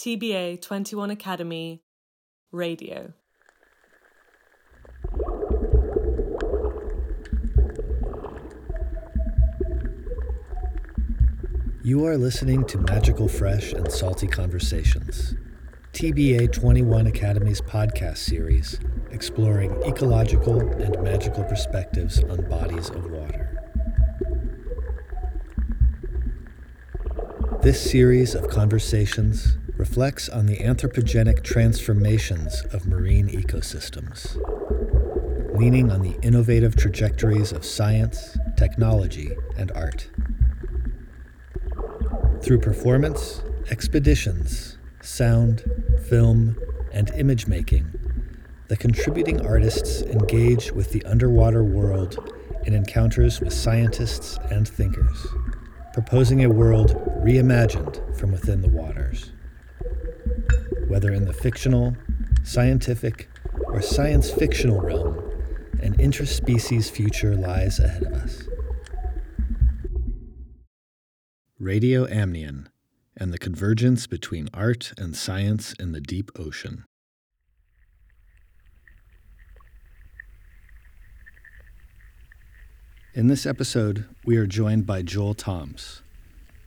TBA 21 Academy Radio. You are listening to Magical Fresh and Salty Conversations, TBA 21 Academy's podcast series exploring ecological and magical perspectives on bodies of water. This series of conversations reflects on the anthropogenic transformations of marine ecosystems, leaning on the innovative trajectories of science, technology, and art. Through performance, expeditions, sound, film, and image making, the contributing artists engage with the underwater world in encounters with scientists and thinkers, proposing a world reimagined from within the waters. Whether in the fictional, scientific, or science fictional realm, an interspecies future lies ahead of us. Radio Amnion and the convergence between art and science in the deep ocean. In this episode, we are joined by Joel Thoms,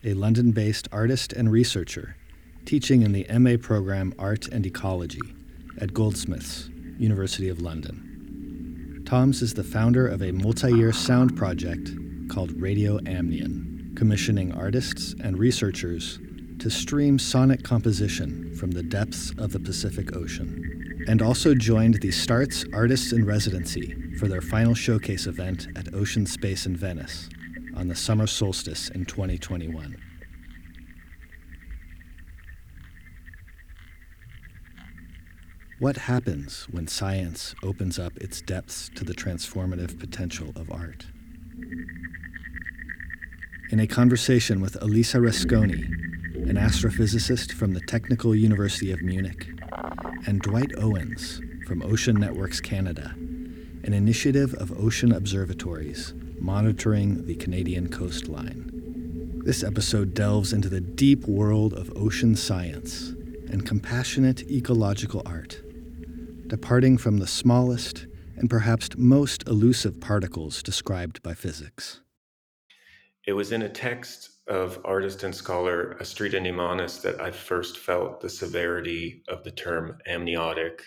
a London based artist and researcher teaching in the MA program Art and Ecology at Goldsmiths, University of London. Thoms is the founder of a multi year sound project called Radio Amnion commissioning artists and researchers to stream sonic composition from the depths of the Pacific Ocean, and also joined the Starts Artists in Residency for their final showcase event at Ocean Space in Venice on the summer solstice in 2021. What happens when science opens up its depths to the transformative potential of art? in a conversation with Elisa Resconi, an astrophysicist from the Technical University of Munich, and Dwight Owens from Ocean Networks Canada, an initiative of ocean observatories monitoring the Canadian coastline. This episode delves into the deep world of ocean science and compassionate ecological art, departing from the smallest and perhaps most elusive particles described by physics. It was in a text of artist and scholar Astrida Neimanis that I first felt the severity of the term amniotic,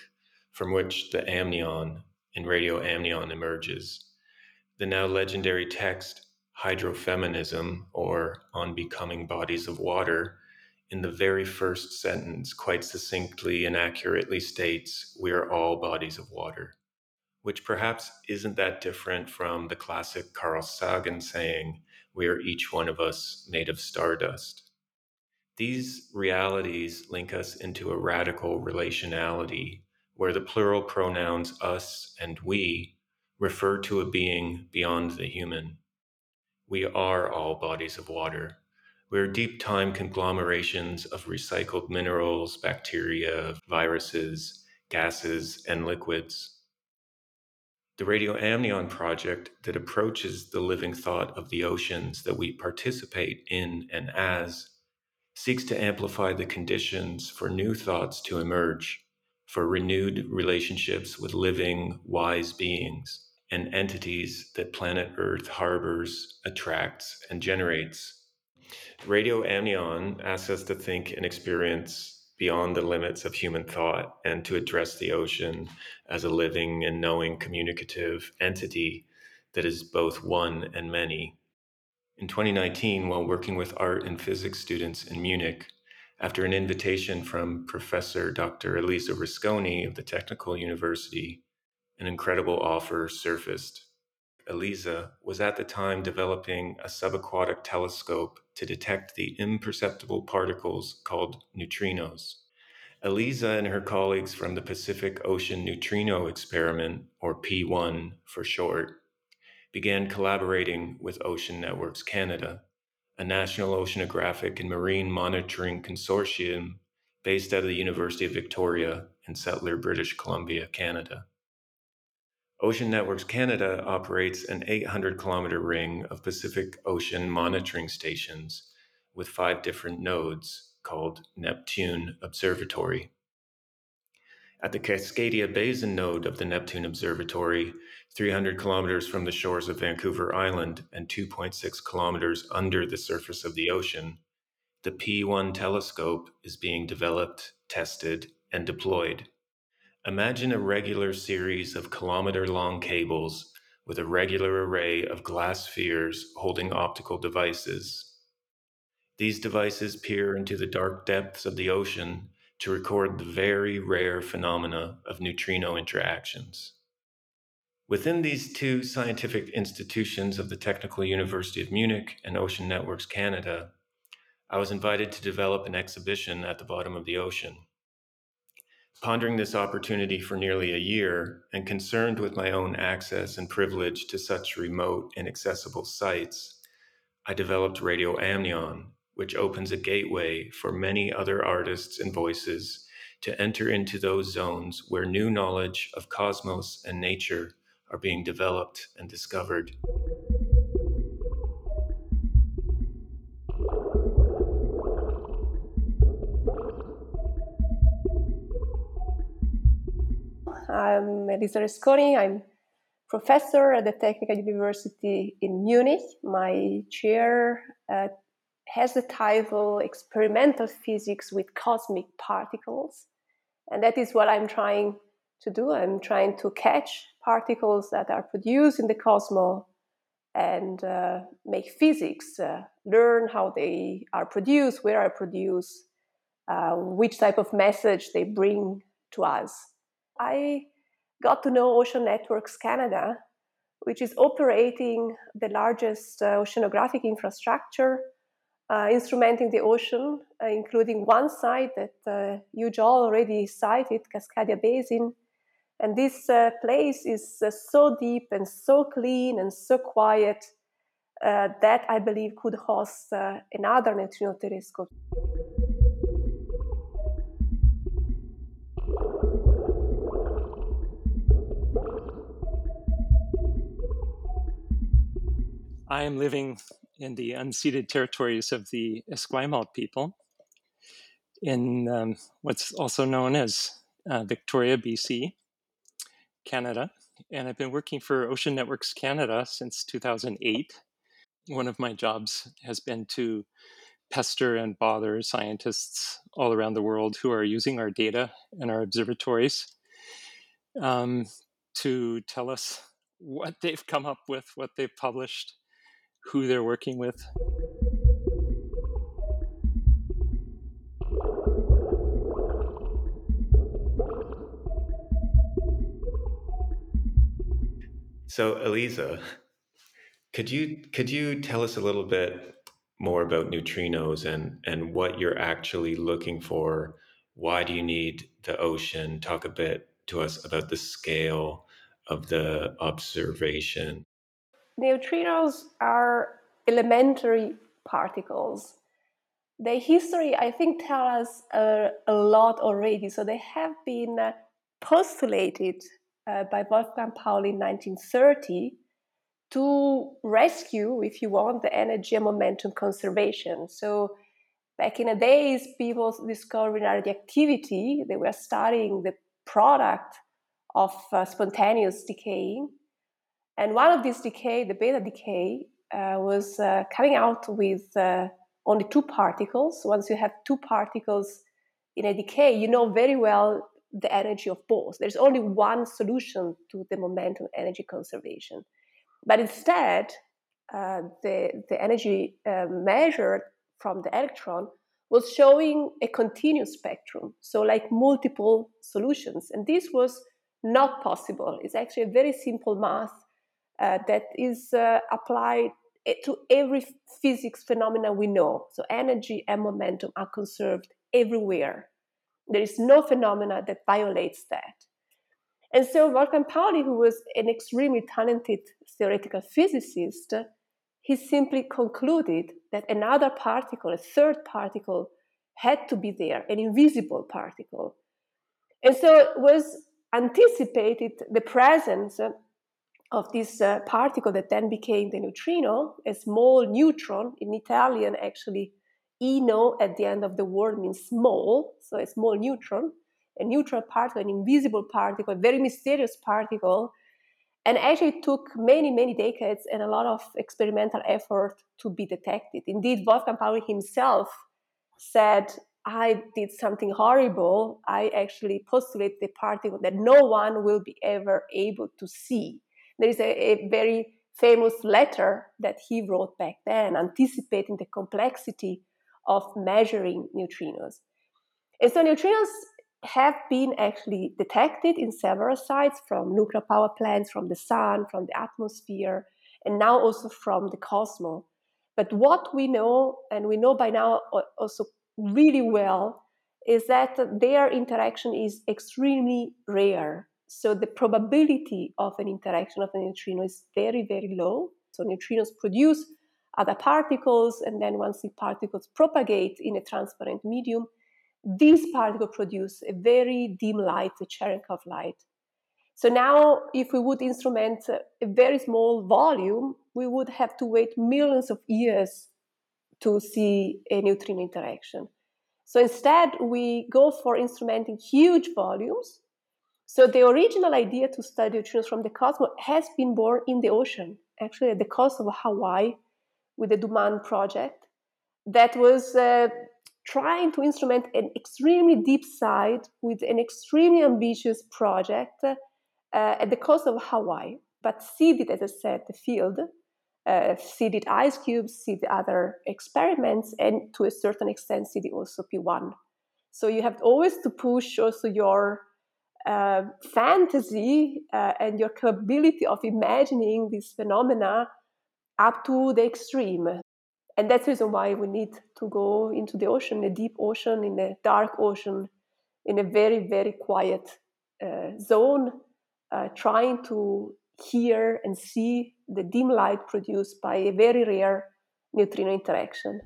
from which the amnion in Radio Amnion emerges. The now legendary text Hydrofeminism, or On Becoming Bodies of Water, in the very first sentence quite succinctly and accurately states, We are all bodies of water, which perhaps isn't that different from the classic Carl Sagan saying, we are each one of us made of stardust. These realities link us into a radical relationality where the plural pronouns us and we refer to a being beyond the human. We are all bodies of water. We're deep time conglomerations of recycled minerals, bacteria, viruses, gases, and liquids the Radio Amnion project that approaches the living thought of the oceans that we participate in and as seeks to amplify the conditions for new thoughts to emerge, for renewed relationships with living, wise beings and entities that planet Earth harbors, attracts, and generates. Radio Amnion asks us to think and experience beyond the limits of human thought and to address the ocean as a living and knowing communicative entity that is both one and many. In 2019, while working with art and physics students in Munich, after an invitation from Professor Dr. Elisa Resconi of the Technical University, an incredible offer surfaced. Elisa was at the time developing a subaquatic telescope to detect the imperceptible particles called neutrinos. Elisa and her colleagues from the Pacific Ocean Neutrino Experiment, or P-ONE for short, began collaborating with Ocean Networks Canada, a national oceanographic and marine monitoring consortium based out of the University of Victoria in Settler, British Columbia, Canada. Ocean Networks Canada operates an 800 kilometer ring of Pacific Ocean monitoring stations with five different nodes called Neptune Observatory. At the Cascadia Basin node of the Neptune Observatory, 300 kilometers from the shores of Vancouver Island and 2.6 kilometers under the surface of the ocean, the P-ONE telescope is being developed, tested, and deployed. Imagine a regular series of kilometer long cables with a regular array of glass spheres holding optical devices. These devices peer into the dark depths of the ocean to record the very rare phenomena of neutrino interactions. Within these two scientific institutions of the Technical University of Munich and Ocean Networks Canada, I was invited to develop an exhibition at the bottom of the ocean. Pondering this opportunity for nearly a year and concerned with my own access and privilege to such remote, and accessible sites, I developed Radio Amnion, which opens a gateway for many other artists and voices to enter into those zones where new knowledge of cosmos and nature are being developed and discovered. I'm Elisa Resconi. I'm professor at the Technical University in Munich. My chair uh, has the title Experimental Physics with Cosmic Particles. And that is what I'm trying to do. I'm trying to catch particles that are produced in the cosmos and uh, make physics, uh, learn how they are produced, where are produced, uh, which type of message they bring to us. I got to know Ocean Networks Canada, which is operating the largest uh, oceanographic infrastructure uh, instrumenting the ocean, uh, including one site that uh, you all already cited, Cascadia Basin. And this uh, place is uh, so deep and so clean and so quiet uh, that I believe could host another neutrino telescope. I am living in the unceded territories of the Esquimalt people in um, what's also known as uh, Victoria, BC, Canada. And I've been working for Ocean Networks Canada since 2008. One of my jobs has been to pester and bother scientists all around the world who are using our data and our observatories um, to tell us what they've come up with, what they've published, who they're working with. So, Elisa, could you could you tell us a little bit more about neutrinos and and what you're actually looking for? Why do you need the ocean? Talk a bit to us about the scale of the observation neutrinos are elementary particles. Their history, I think, tell us a, a lot already. So they have been uh, postulated uh, by Wolfgang Pauli in 1930 to rescue, if you want, the energy and momentum conservation. So back in the days, people discovered radioactivity. They were studying the product of uh, spontaneous decaying and one of these decay, the beta decay, uh, was uh, coming out with uh, only two particles. Once you have two particles in a decay, you know very well the energy of both. There's only one solution to the momentum energy conservation. But instead, uh, the, the energy uh, measured from the electron was showing a continuous spectrum, so like multiple solutions. And this was not possible. It's actually a very simple math uh, that is uh, applied to every physics phenomena we know. So energy and momentum are conserved everywhere. There is no phenomena that violates that. And so Wolfgang Pauli, who was an extremely talented theoretical physicist, he simply concluded that another particle, a third particle, had to be there, an invisible particle. And so it was anticipated the presence of this uh, particle that then became the neutrino, a small neutron. In Italian, actually, ENO at the end of the word means small, so a small neutron, a neutral particle, an invisible particle, a very mysterious particle. And actually, took many, many decades and a lot of experimental effort to be detected. Indeed, Wolfgang Pauli himself said, I did something horrible. I actually postulate the particle that no one will be ever able to see. There is a, a very famous letter that he wrote back then, anticipating the complexity of measuring neutrinos. And so neutrinos have been actually detected in several sites from nuclear power plants, from the sun, from the atmosphere, and now also from the cosmos. But what we know, and we know by now also really well, is that their interaction is extremely rare. So the probability of an interaction of a neutrino is very, very low. So neutrinos produce other particles, and then once the particles propagate in a transparent medium, these particles produce a very dim light, the Cherenkov light. So now, if we would instrument a very small volume, we would have to wait millions of years to see a neutrino interaction. So instead, we go for instrumenting huge volumes. So the original idea to study neutrinos from the cosmos has been born in the ocean, actually at the coast of Hawaii, with the DUMAND project that was uh, trying to instrument an extremely deep site with an extremely ambitious project uh, at the coast of Hawaii, but seeded, as I said, the field, uh, seeded IceCube, seeded other experiments, and to a certain extent, seeded also P-ONE. So you have always to push also your uh, fantasy uh, and your capability of imagining these phenomena up to the extreme. And that's the reason why we need to go into the ocean, a deep ocean, in a dark ocean, in a very, very quiet uh, zone, uh, trying to hear and see the dim light produced by a very rare neutrino interaction.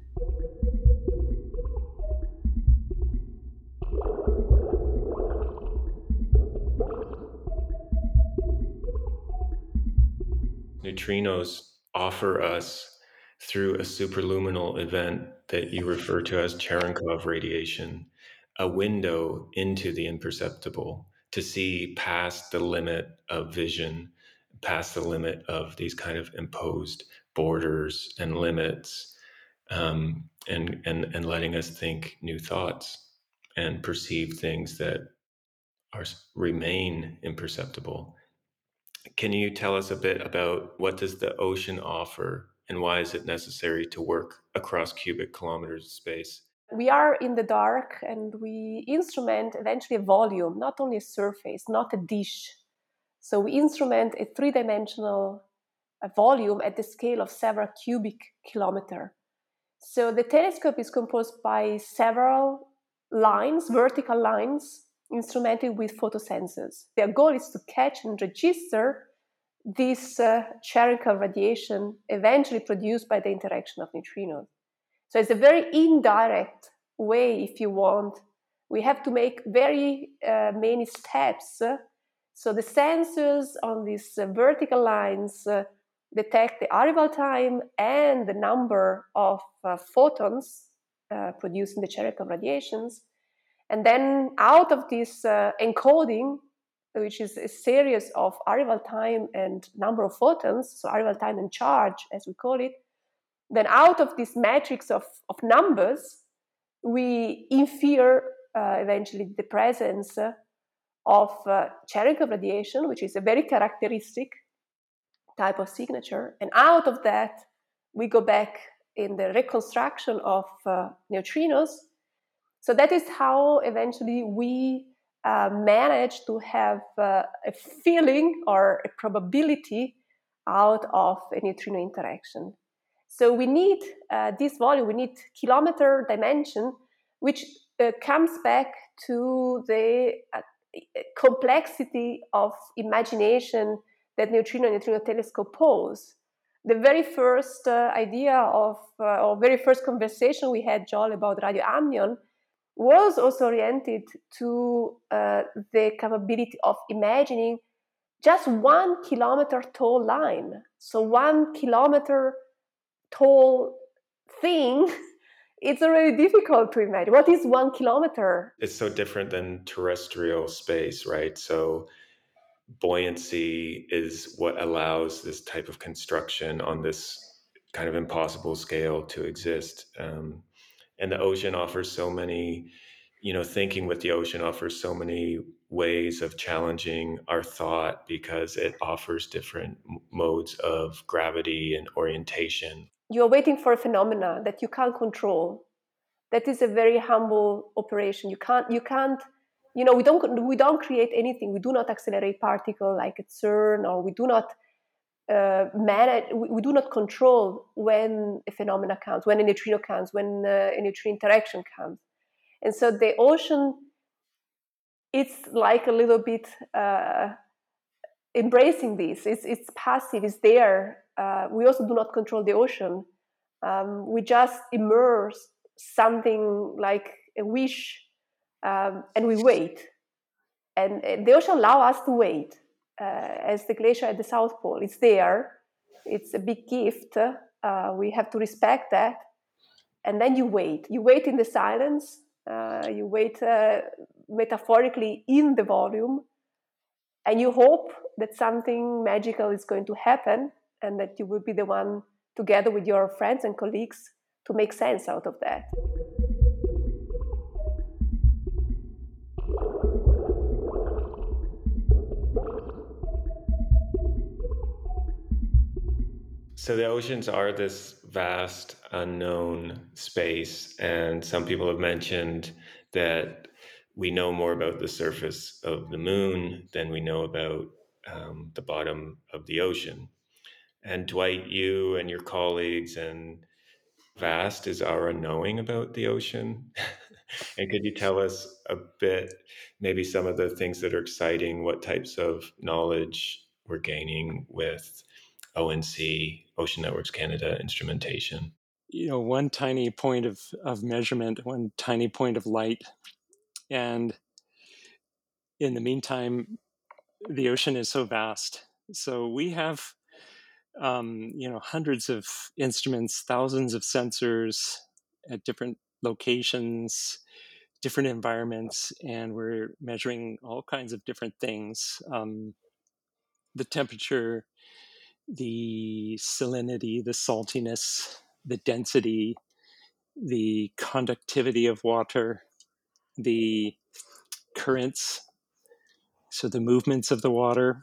Neutrinos offer us through a superluminal event that you refer to as Cherenkov radiation, a window into the imperceptible to see past the limit of vision, past the limit of these kind of imposed borders and limits, um, and, and, and letting us think new thoughts and perceive things that are remain imperceptible can you tell us a bit about what does the ocean offer and why is it necessary to work across cubic kilometers of space? We are in the dark and we instrument eventually a volume, not only a surface, not a dish. So we instrument a three dimensional volume at the scale of several cubic kilometer. So the telescope is composed by several lines, vertical lines, instrumented with photosensors. Their goal is to catch and register this uh, Cherenkov radiation eventually produced by the interaction of neutrinos. So it's a very indirect way, if you want. We have to make very uh, many steps. So the sensors on these uh, vertical lines uh, detect the arrival time and the number of uh, photons uh, producing the Cherenkov radiations. And then out of this uh, encoding, which is a series of arrival time and number of photons, so arrival time and charge, as we call it, then out of this matrix of, of numbers, we infer uh, eventually the presence of uh, Cherenkov radiation, which is a very characteristic type of signature. And out of that, we go back in the reconstruction of uh, neutrinos so that is how eventually we uh, manage to have uh, a feeling or a probability out of a neutrino interaction. So we need uh, this volume, we need kilometer dimension, which uh, comes back to the uh, complexity of imagination that neutrino neutrino telescope pose. The very first uh, idea of, or very first conversation we had, Joel, about radio amnion was also oriented to uh, the capability of imagining just one kilometer tall line. So, one kilometer tall thing it's already difficult to imagine. What is one kilometer? It's so different than terrestrial space, right? So buoyancy is what allows this type of construction on this kind of impossible scale to exist. Um, and the ocean offers so many, you know, thinking with the ocean offers so many ways of challenging our thought because it offers different modes of gravity and orientation. You're waiting for a phenomena that you can't control. That is a very humble operation. You can't, you can't you know we don't we don't create anything we do not accelerate particle like at cern or we do not uh, manage we, we, do not control when a phenomena comes when a neutrino comes when uh, a neutrino interaction comes and so the ocean it's like a little bit uh, embracing this it's, it's passive it's there uh, we also do not control the ocean um, we just immerse something like a wish um, and we wait. And, and the ocean allow us to wait. Uh, as the glacier at the South Pole, it's there. It's a big gift. Uh, we have to respect that. And then you wait. You wait in the silence. Uh, you wait metaphorically in the volume. And you hope that something magical is going to happen and that you will be the one, together with your friends and colleagues, to make sense out of that. So the oceans are this vast unknown space, and some people have mentioned that we know more about the surface of the moon than we know about um, the bottom of the ocean. And Dwight, you and your colleagues and vast is our knowing about the ocean. and could you tell us a bit, maybe some of the things that are exciting, what types of knowledge we're gaining with ONC, Ocean Networks Canada instrumentation? You know, one tiny point of, of measurement, one tiny point of light. And in the meantime, the ocean is so vast. So we have, um, you know, hundreds of instruments, thousands of sensors at different locations, different environments, and we're measuring all kinds of different things. Um, the temperature, the salinity, the saltiness, the density, the conductivity of water, the currents, so the movements of the water,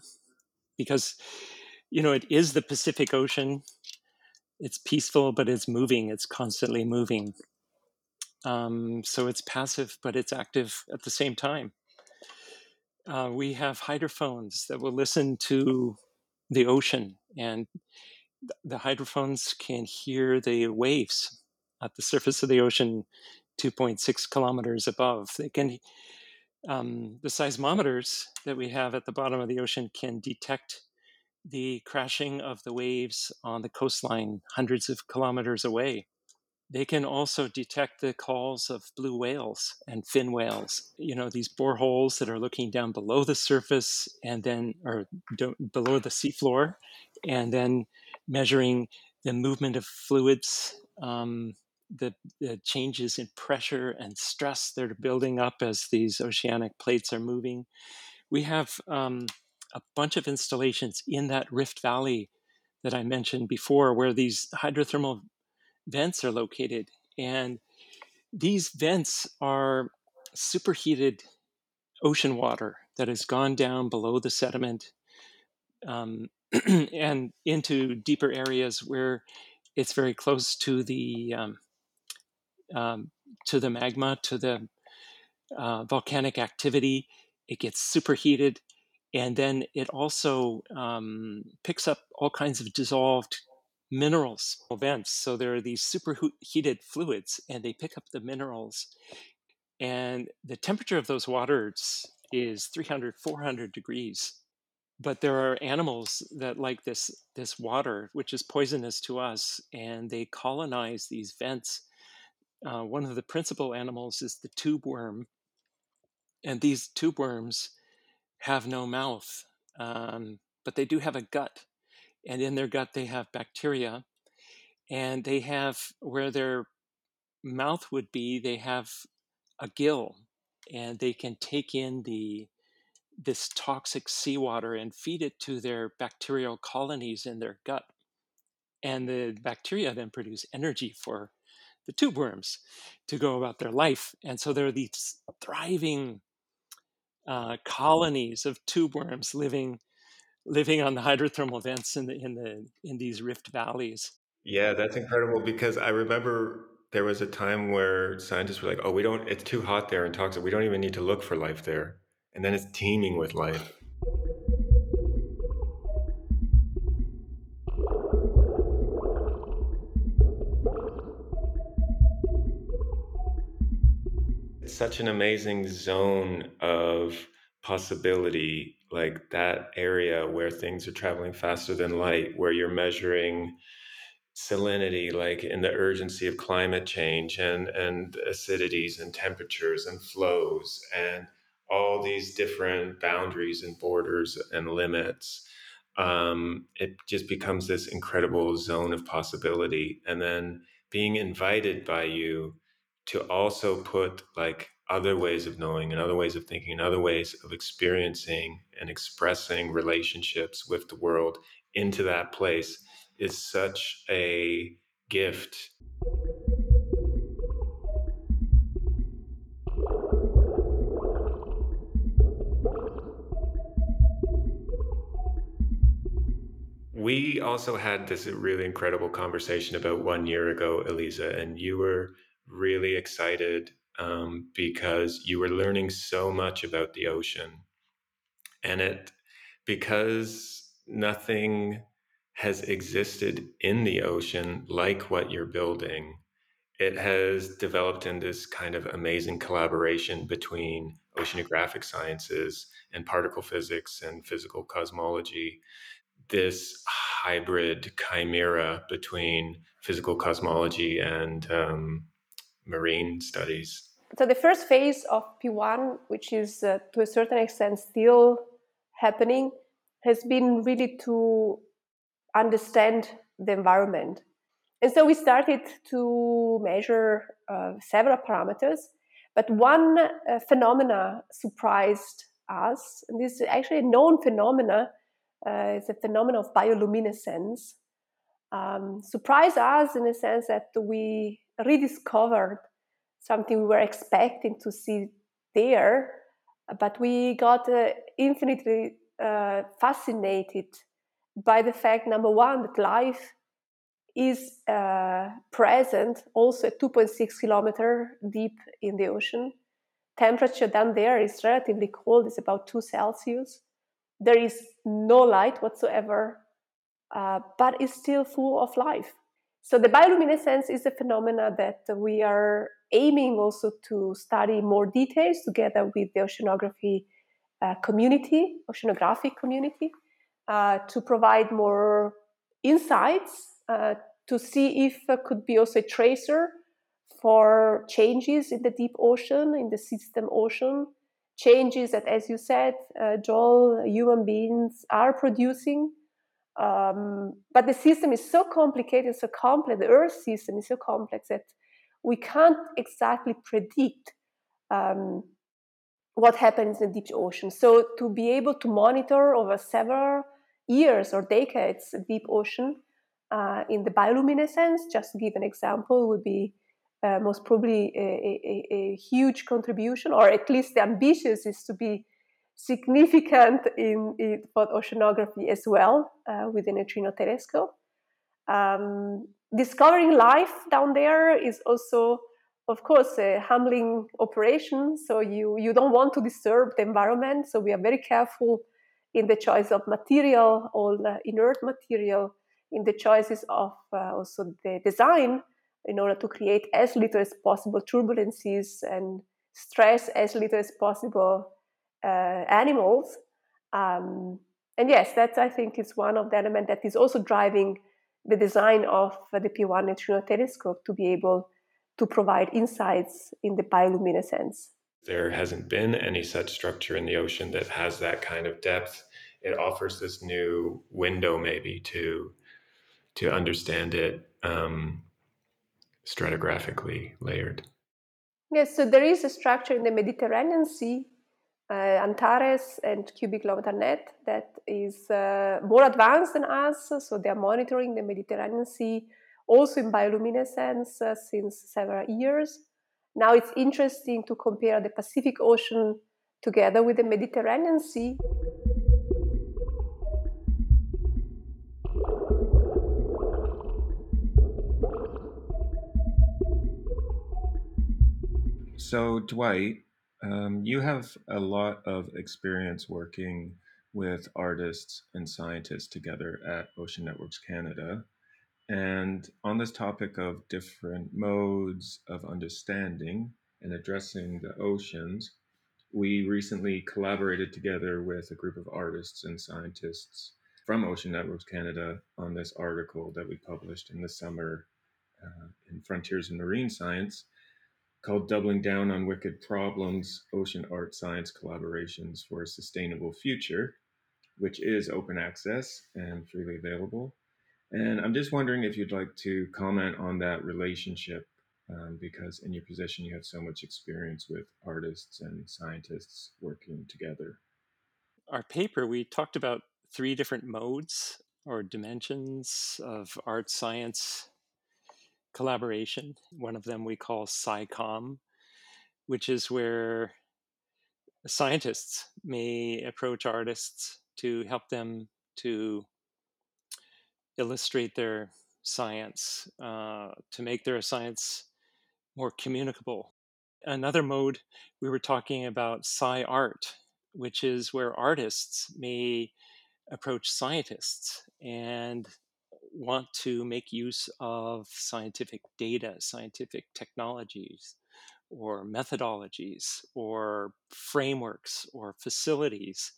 because you know it is the Pacific Ocean. It's peaceful, but it's moving. It's constantly moving. Um, so it's passive, but it's active at the same time. Uh, we have hydrophones that will listen to the ocean, and the hydrophones can hear the waves at the surface of the ocean 2.6 kilometers above. They can, um, the seismometers that we have at the bottom of the ocean can detect the crashing of the waves on the coastline hundreds of kilometers away. They can also detect the calls of blue whales and fin whales. You know, these boreholes that are looking down below the surface and then, or below the seafloor, and then measuring the movement of fluids, um, the, the changes in pressure and stress that are building up as these oceanic plates are moving. We have um, a bunch of installations in that Rift Valley that I mentioned before, where these hydrothermal vents are located. And these vents are superheated ocean water that has gone down below the sediment um, and into deeper areas where it's very close to the um, um, to the magma, to the uh, volcanic activity. It gets superheated, and then it also um, picks up all kinds of dissolved minerals vents. So there are these superheated fluids, and they pick up the minerals. And the temperature of those waters is 300, 400 degrees. But there are animals that like this this water, which is poisonous to us, and they colonize these vents. Uh, one of the principal animals is the tube worm, and these tube worms have no mouth, um, but they do have a gut and in their gut they have bacteria and they have where they're mouth would be they have a gill and they can take in the this toxic seawater and feed it to their bacterial colonies in their gut. And the bacteria then produce energy for the tube worms to go about their life. And so there are these thriving uh, colonies of tube worms living living on the hydrothermal vents in the in the in these rift valleys. Yeah, that's incredible because I remember there was a time where scientists were like, "Oh, we don't. It's too hot there and toxic. We don't even need to look for life there." And then it's teeming with life. It's such an amazing zone of possibility, like that area where things are traveling faster than light, where you're measuring salinity, like in the urgency of climate change and, and acidities and temperatures and flows and all these different boundaries and borders and limits. Um, it just becomes this incredible zone of possibility. And then being invited by you to also put like other ways of knowing and other ways of thinking and other ways of experiencing and expressing relationships with the world into that place is such a gift. We also had this really incredible conversation about one year ago, Elisa, and you were really excited um, because you were learning so much about the ocean. And it, because nothing has existed in the ocean like what you're building. It has developed in this kind of amazing collaboration between oceanographic sciences and particle physics and physical cosmology. This hybrid chimera between physical cosmology and um, marine studies. So, the first phase of P-ONE, which is uh, to a certain extent still happening, has been really to understand the environment. And so we started to measure uh, several parameters, but one uh, phenomena surprised us. And this is actually a known phenomena. Uh, it's a phenomenon of bioluminescence. Um, surprised us in the sense that we rediscovered something we were expecting to see there, but we got uh, infinitely uh, fascinated by the fact, number one, that life is uh, present also at 2.6 kilometer deep in the ocean. Temperature down there is relatively cold, it's about 2 Celsius. There is no light whatsoever, uh, but it's still full of life. So the bioluminescence is a phenomena that we are aiming also to study more details together with the oceanography uh, community, oceanographic community. Uh, to provide more insights uh, to see if there could be also a tracer for changes in the deep ocean, in the system ocean, changes that, as you said, uh, Joel, human beings are producing. Um, but the system is so complicated, so complex, the Earth system is so complex that we can't exactly predict um, what happens in the deep ocean. So to be able to monitor over several years or decades deep ocean uh, in the bioluminescence, just to give an example, would be uh, most probably a, a, a, huge contribution, or at least the ambitious is to be significant in, in for oceanography as well uh, with the neutrino telescope. Um, discovering life down there is also, of course, a humbling operation. So you you don't want to disturb the environment. So we are very careful in the choice of material, all inert material, in the choices of uh, also the design in order to create as little as possible turbulences and stress as little as possible uh, animals. Um, and yes, that I think is one of the elements that is also driving the design of the P-ONE neutrino telescope to be able to provide insights in the bioluminescence. There hasn't been any such structure in the ocean that has that kind of depth. It offers this new window, maybe to to understand it. Um, stratigraphically layered. Yes, so there is a structure in the Mediterranean Sea, Antares and cubic kilometer that is uh, more advanced than us. So they are monitoring the Mediterranean Sea also in bioluminescence uh, since several years. Now it's interesting to compare the Pacific Ocean together with the Mediterranean Sea. So, Dwight, um, you have a lot of experience working with artists and scientists together at Ocean Networks Canada. And on this topic of different modes of understanding and addressing the oceans, we recently collaborated together with a group of artists and scientists from Ocean Networks Canada on this article that we published in the summer uh, in Frontiers in Marine Science called Doubling Down on Wicked Problems Ocean Art Science Collaborations for a Sustainable Future, which is open access and freely available. And I'm just wondering if you'd like to comment on that relationship, um, because in your position, you have so much experience with artists and scientists working together. Our paper, we talked about three different modes or dimensions of art science collaboration. One of them we call SciComm, which is where scientists may approach artists to help them to illustrate their science, uh, to make their science more communicable. Another mode, we were talking about sci art, which is where artists may approach scientists and want to make use of scientific data, scientific technologies, or methodologies, or frameworks, or facilities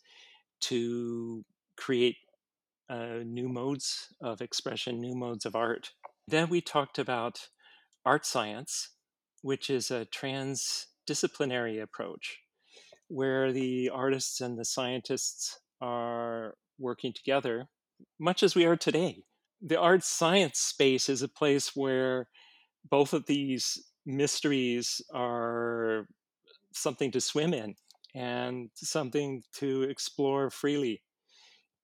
to create uh, new modes of expression, new modes of art. Then we talked about art science, which is a transdisciplinary approach where the artists and the scientists are working together, much as we are today the art science space is a place where both of these mysteries are something to swim in and something to explore freely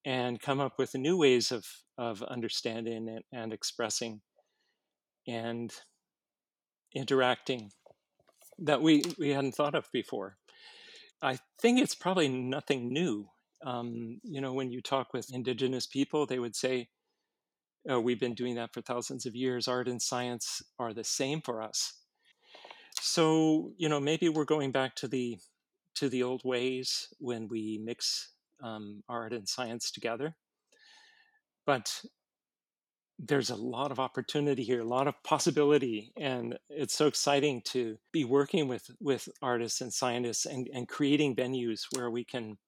and come up with new ways of, of understanding and, and expressing and interacting that we, we hadn't thought of before. I think it's probably nothing new. Um, you know, when you talk with indigenous people, they would say, oh, we've been doing that for thousands of years. Art and science are the same for us. So, you know, maybe we're going back to the to the old ways when we mix um, art and science together. But there's a lot of opportunity here, a lot of possibility, and it's so exciting to be working with with artists and scientists and, and creating venues where we can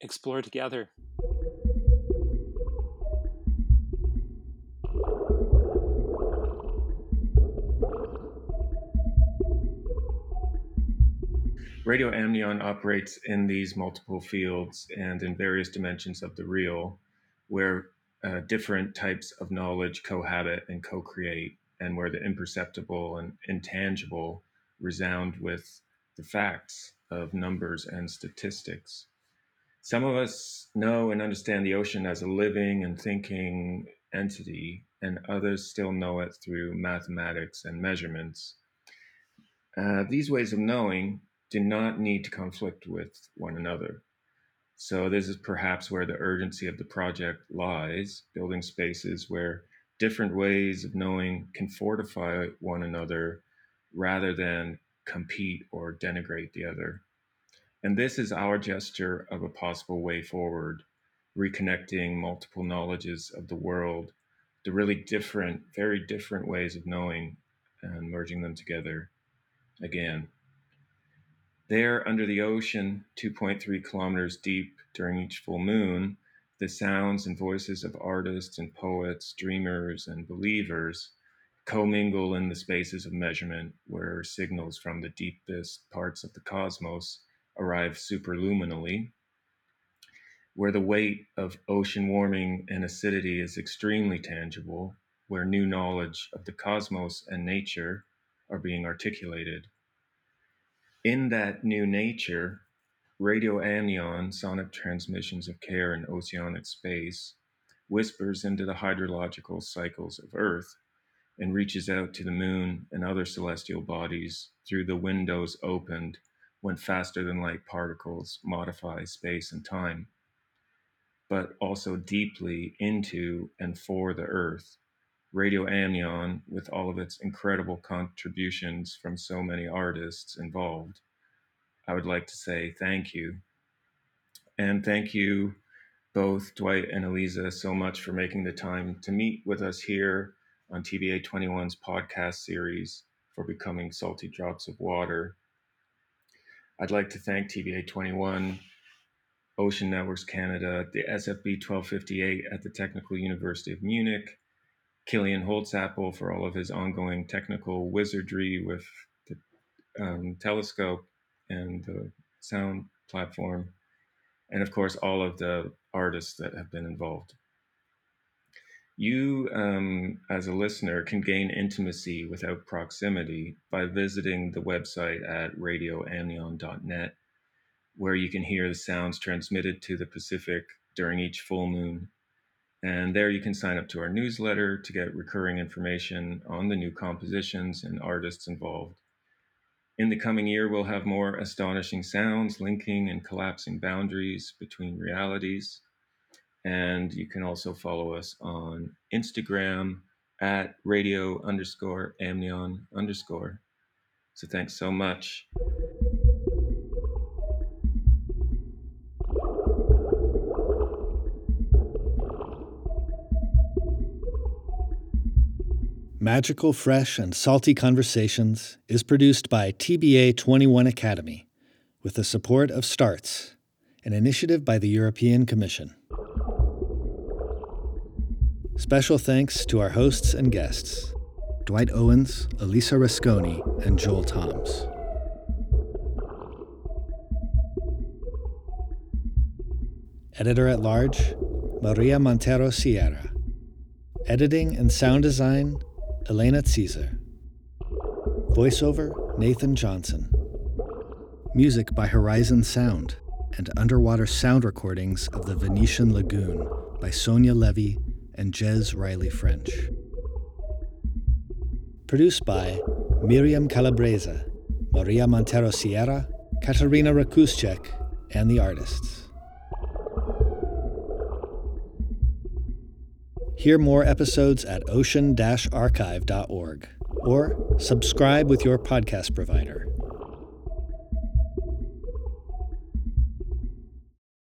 explore together. Radio Amnion operates in these multiple fields and in various dimensions of the real, where uh, different types of knowledge cohabit and co create, and where the imperceptible and intangible resound with the facts of numbers and statistics. Some of us know and understand the ocean as a living and thinking entity, and others still know it through mathematics and measurements. Uh, these ways of knowing do not need to conflict with one another. So, this is perhaps where the urgency of the project lies building spaces where different ways of knowing can fortify one another rather than compete or denigrate the other. And this is our gesture of a possible way forward, reconnecting multiple knowledges of the world, the really different, very different ways of knowing, and merging them together again. There, under the ocean, 2.3 kilometers deep during each full moon, the sounds and voices of artists and poets, dreamers and believers commingle in the spaces of measurement where signals from the deepest parts of the cosmos arrive superluminally, where the weight of ocean warming and acidity is extremely tangible, where new knowledge of the cosmos and nature are being articulated. In that new nature, radio amnion, sonic transmissions of care in oceanic space, whispers into the hydrological cycles of Earth and reaches out to the moon and other celestial bodies through the windows opened when faster than light particles modify space and time, but also deeply into and for the Earth. Radio Amnion, with all of its incredible contributions from so many artists involved, I would like to say thank you. And thank you both, Dwight and Elisa, so much for making the time to meet with us here on TBA 21's podcast series for becoming salty drops of water. I'd like to thank TBA 21, Ocean Networks Canada, the SFB 1258 at the Technical University of Munich, Kilian Holzapfel for all of his ongoing technical wizardry with the um, telescope and the sound platform, and of course, all of the artists that have been involved. You, um, as a listener, can gain intimacy without proximity by visiting the website at radioamnion.net, where you can hear the sounds transmitted to the Pacific during each full moon. And there you can sign up to our newsletter to get recurring information on the new compositions and artists involved. In the coming year, we'll have more astonishing sounds linking and collapsing boundaries between realities and you can also follow us on Instagram at radio underscore amnion underscore. So thanks so much. Magical, Fresh, and Salty Conversations is produced by TBA 21 Academy with the support of STARTS, an initiative by the European Commission. Special thanks to our hosts and guests Dwight Owens, Elisa Resconi, and Joel Thoms. Editor at large, Maria Montero Sierra. Editing and sound design, Elena Caesar. Voiceover, Nathan Johnson. Music by Horizon Sound and underwater sound recordings of the Venetian Lagoon by Sonia Levy and Jez Riley French. Produced by Miriam Calabresa, Maria Montero Sierra, Katarina Rakuschek, and the artists. Hear more episodes at ocean archive.org or subscribe with your podcast provider.